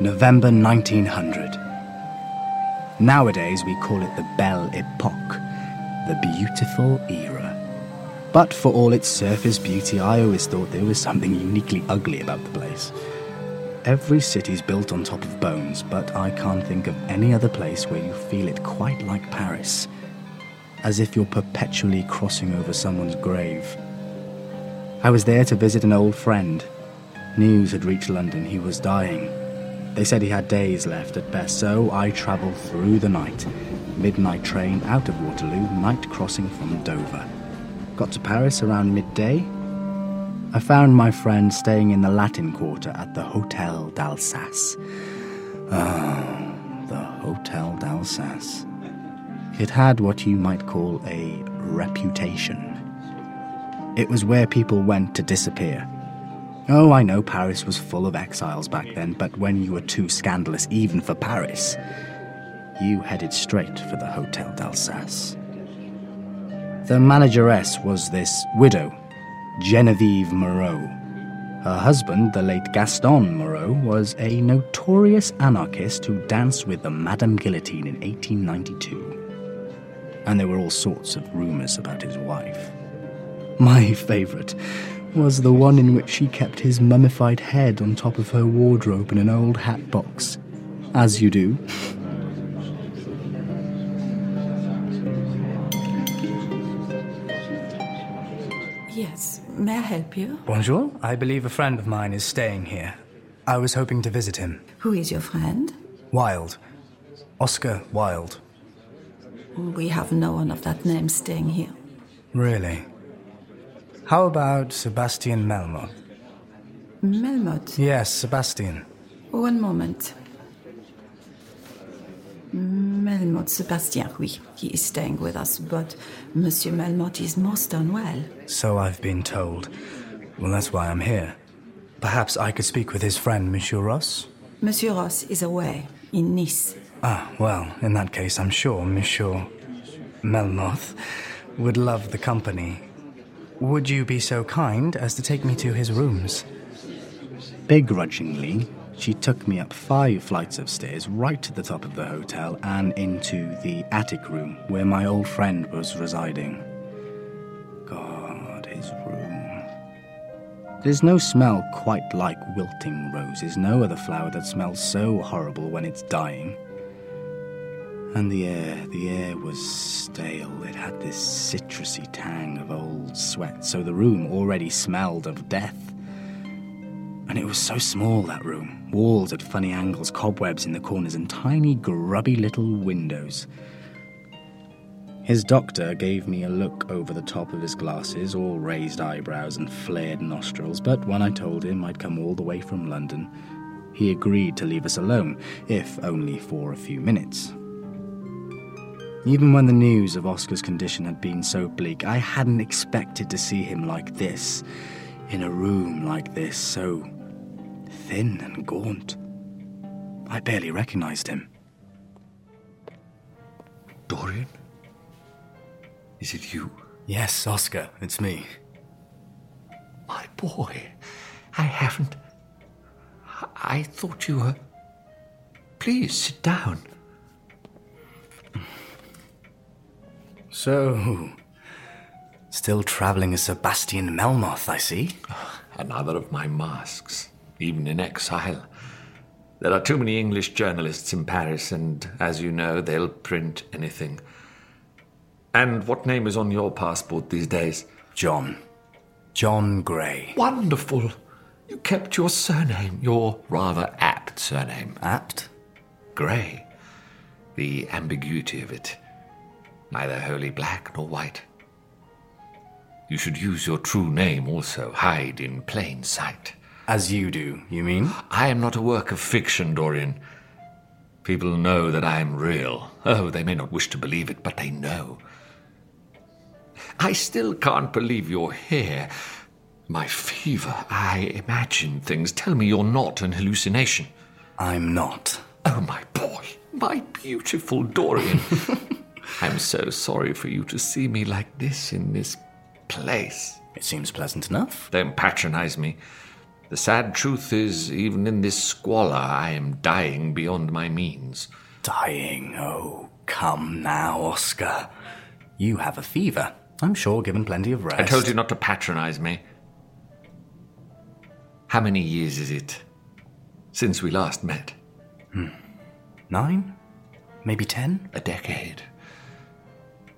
November 1900. Nowadays we call it the Belle Epoque, the beautiful era. But for all its surface beauty, I always thought there was something uniquely ugly about the place. Every city's built on top of bones, but I can't think of any other place where you feel it quite like Paris. As if you're perpetually crossing over someone's grave. I was there to visit an old friend. News had reached London he was dying. They said he had days left at best, so I travelled through the night. Midnight train out of Waterloo, night crossing from Dover. Got to Paris around midday. I found my friend staying in the Latin Quarter at the Hotel d'Alsace. Ah, the Hotel d'Alsace. It had what you might call a reputation. It was where people went to disappear. Oh, I know Paris was full of exiles back then, but when you were too scandalous even for Paris, you headed straight for the Hotel d'Alsace. The manageress was this widow, Genevieve Moreau. Her husband, the late Gaston Moreau, was a notorious anarchist who danced with the Madame Guillotine in 1892. And there were all sorts of rumours about his wife. My favourite was the one in which she kept his mummified head on top of her wardrobe in an old hat box. As you do. Yes, may I help you? Bonjour. I believe a friend of mine is staying here. I was hoping to visit him. Who is your friend? Wilde. Oscar Wilde. We have no one of that name staying here. Really? How about Sebastian Melmoth? Melmoth? Yes, Sebastian. One moment. Melmoth Sebastian, oui, he is staying with us, but Monsieur Melmoth is most unwell. So I've been told. Well, that's why I'm here. Perhaps I could speak with his friend, Monsieur Ross? Monsieur Ross is away, in Nice. Ah, well, in that case, I'm sure Monsieur Melmoth would love the company. Would you be so kind as to take me to his rooms? Begrudgingly, she took me up five flights of stairs right to the top of the hotel and into the attic room where my old friend was residing. God, his room. There's no smell quite like wilting roses, no other flower that smells so horrible when it's dying. And the air, the air was stale. It had this citrusy tang of old sweat, so the room already smelled of death. And it was so small, that room. Walls at funny angles, cobwebs in the corners, and tiny, grubby little windows. His doctor gave me a look over the top of his glasses, all raised eyebrows and flared nostrils, but when I told him I'd come all the way from London, he agreed to leave us alone, if only for a few minutes. Even when the news of Oscar's condition had been so bleak, I hadn't expected to see him like this, in a room like this, so thin and gaunt. I barely recognized him. Dorian? Is it you? Yes, Oscar, it's me. My boy, I haven't. I thought you were. Please sit down. So, still traveling as Sebastian Melmoth, I see. Another of my masks, even in exile. There are too many English journalists in Paris, and as you know, they'll print anything. And what name is on your passport these days? John. John Gray. Wonderful! You kept your surname, your rather apt surname. Apt? Grey. The ambiguity of it. Neither wholly black nor white. You should use your true name also, hide in plain sight. As you do, you mean? I am not a work of fiction, Dorian. People know that I am real. Oh, they may not wish to believe it, but they know. I still can't believe you're here. My fever, I imagine things. Tell me you're not an hallucination. I'm not. Oh, my boy, my beautiful Dorian. I'm so sorry for you to see me like this in this place. It seems pleasant enough. Don't patronize me. The sad truth is, even in this squalor, I am dying beyond my means. Dying? Oh, come now, Oscar. You have a fever. I'm sure given plenty of rest. I told you not to patronize me. How many years is it since we last met? Hmm. Nine? Maybe ten? A decade.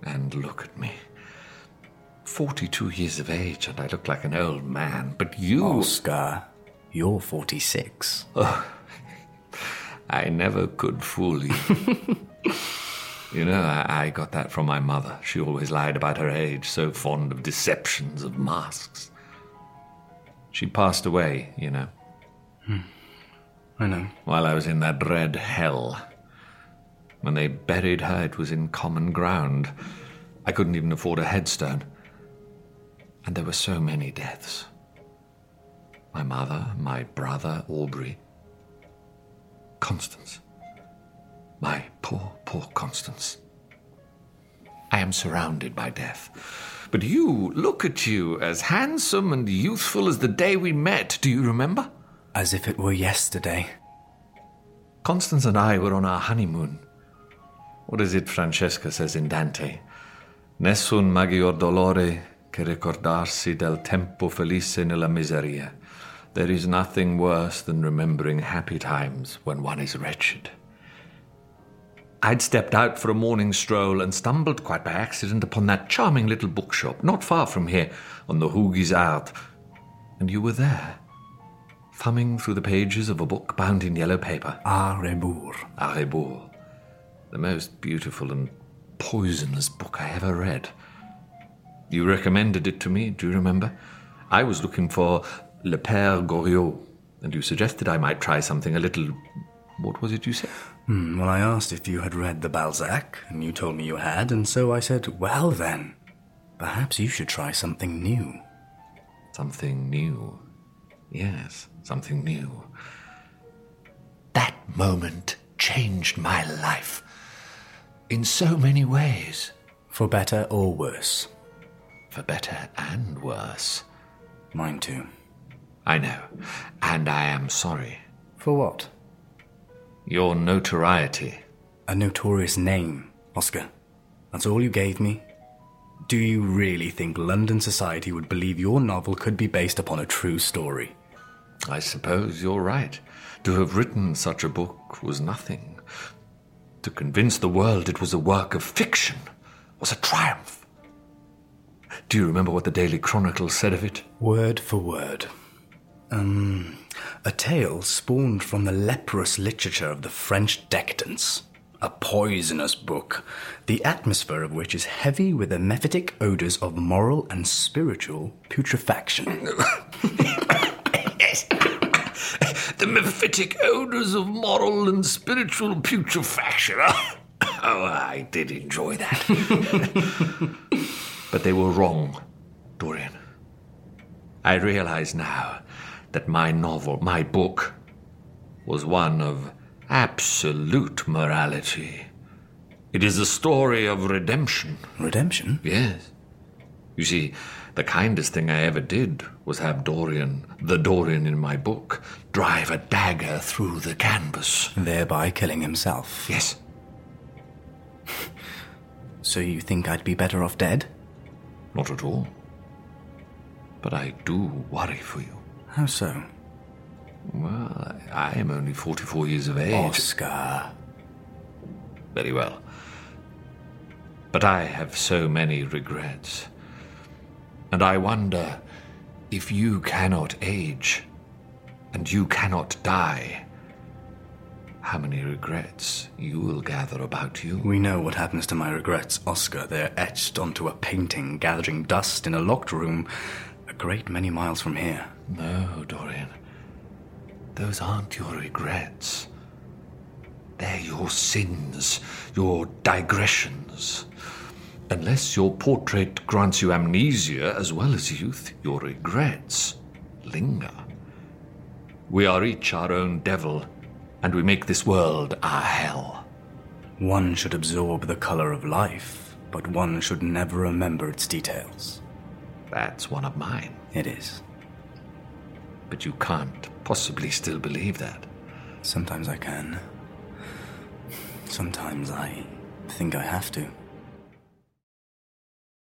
And look at me. 42 years of age, and I look like an old man. But you. Oscar, you're 46. I never could fool you. you know, I, I got that from my mother. She always lied about her age, so fond of deceptions, of masks. She passed away, you know, hmm. I know. while I was in that red hell. When they buried her, it was in common ground. I couldn't even afford a headstone. And there were so many deaths. My mother, my brother, Aubrey. Constance. My poor, poor Constance. I am surrounded by death. But you, look at you, as handsome and youthful as the day we met. Do you remember? As if it were yesterday. Constance and I were on our honeymoon. What is it Francesca says in Dante? Nessun maggior dolore che ricordarsi del tempo felice nella miseria. There is nothing worse than remembering happy times when one is wretched. I'd stepped out for a morning stroll and stumbled quite by accident upon that charming little bookshop not far from here on the Rue Guisarde, and you were there, thumbing through the pages of a book bound in yellow paper. Ah, Rebour. À rebours, the most beautiful and poisonous book I ever read. You recommended it to me, do you remember? I was looking for Le Père Goriot, and you suggested I might try something a little. What was it you said? Hmm, well, I asked if you had read the Balzac, and you told me you had, and so I said, well then, perhaps you should try something new. Something new. Yes, something new. That moment changed my life. In so many ways. For better or worse. For better and worse. Mine too. I know. And I am sorry. For what? Your notoriety. A notorious name, Oscar. That's all you gave me? Do you really think London society would believe your novel could be based upon a true story? I suppose you're right. To have written such a book was nothing. To convince the world it was a work of fiction was a triumph. Do you remember what the Daily Chronicle said of it? Word for word. Um, a tale spawned from the leprous literature of the French decadence. A poisonous book, the atmosphere of which is heavy with the mephitic odors of moral and spiritual putrefaction. The mephitic odors of moral and spiritual putrefaction. Oh, I did enjoy that. but they were wrong, Dorian. I realize now that my novel, my book, was one of absolute morality. It is a story of redemption. Redemption? Yes. You see, the kindest thing I ever did was have Dorian, the Dorian in my book, drive a dagger through the canvas. Thereby killing himself. Yes. So you think I'd be better off dead? Not at all. But I do worry for you. How so? Well, I am only 44 years of age. Oscar. Very well. But I have so many regrets. And I wonder if you cannot age and you cannot die, how many regrets you will gather about you. We know what happens to my regrets, Oscar. They're etched onto a painting, gathering dust in a locked room a great many miles from here. No, Dorian. Those aren't your regrets. They're your sins, your digressions. Unless your portrait grants you amnesia as well as youth, your regrets linger. We are each our own devil, and we make this world our hell. One should absorb the color of life, but one should never remember its details. That's one of mine. It is. But you can't possibly still believe that. Sometimes I can. Sometimes I think I have to.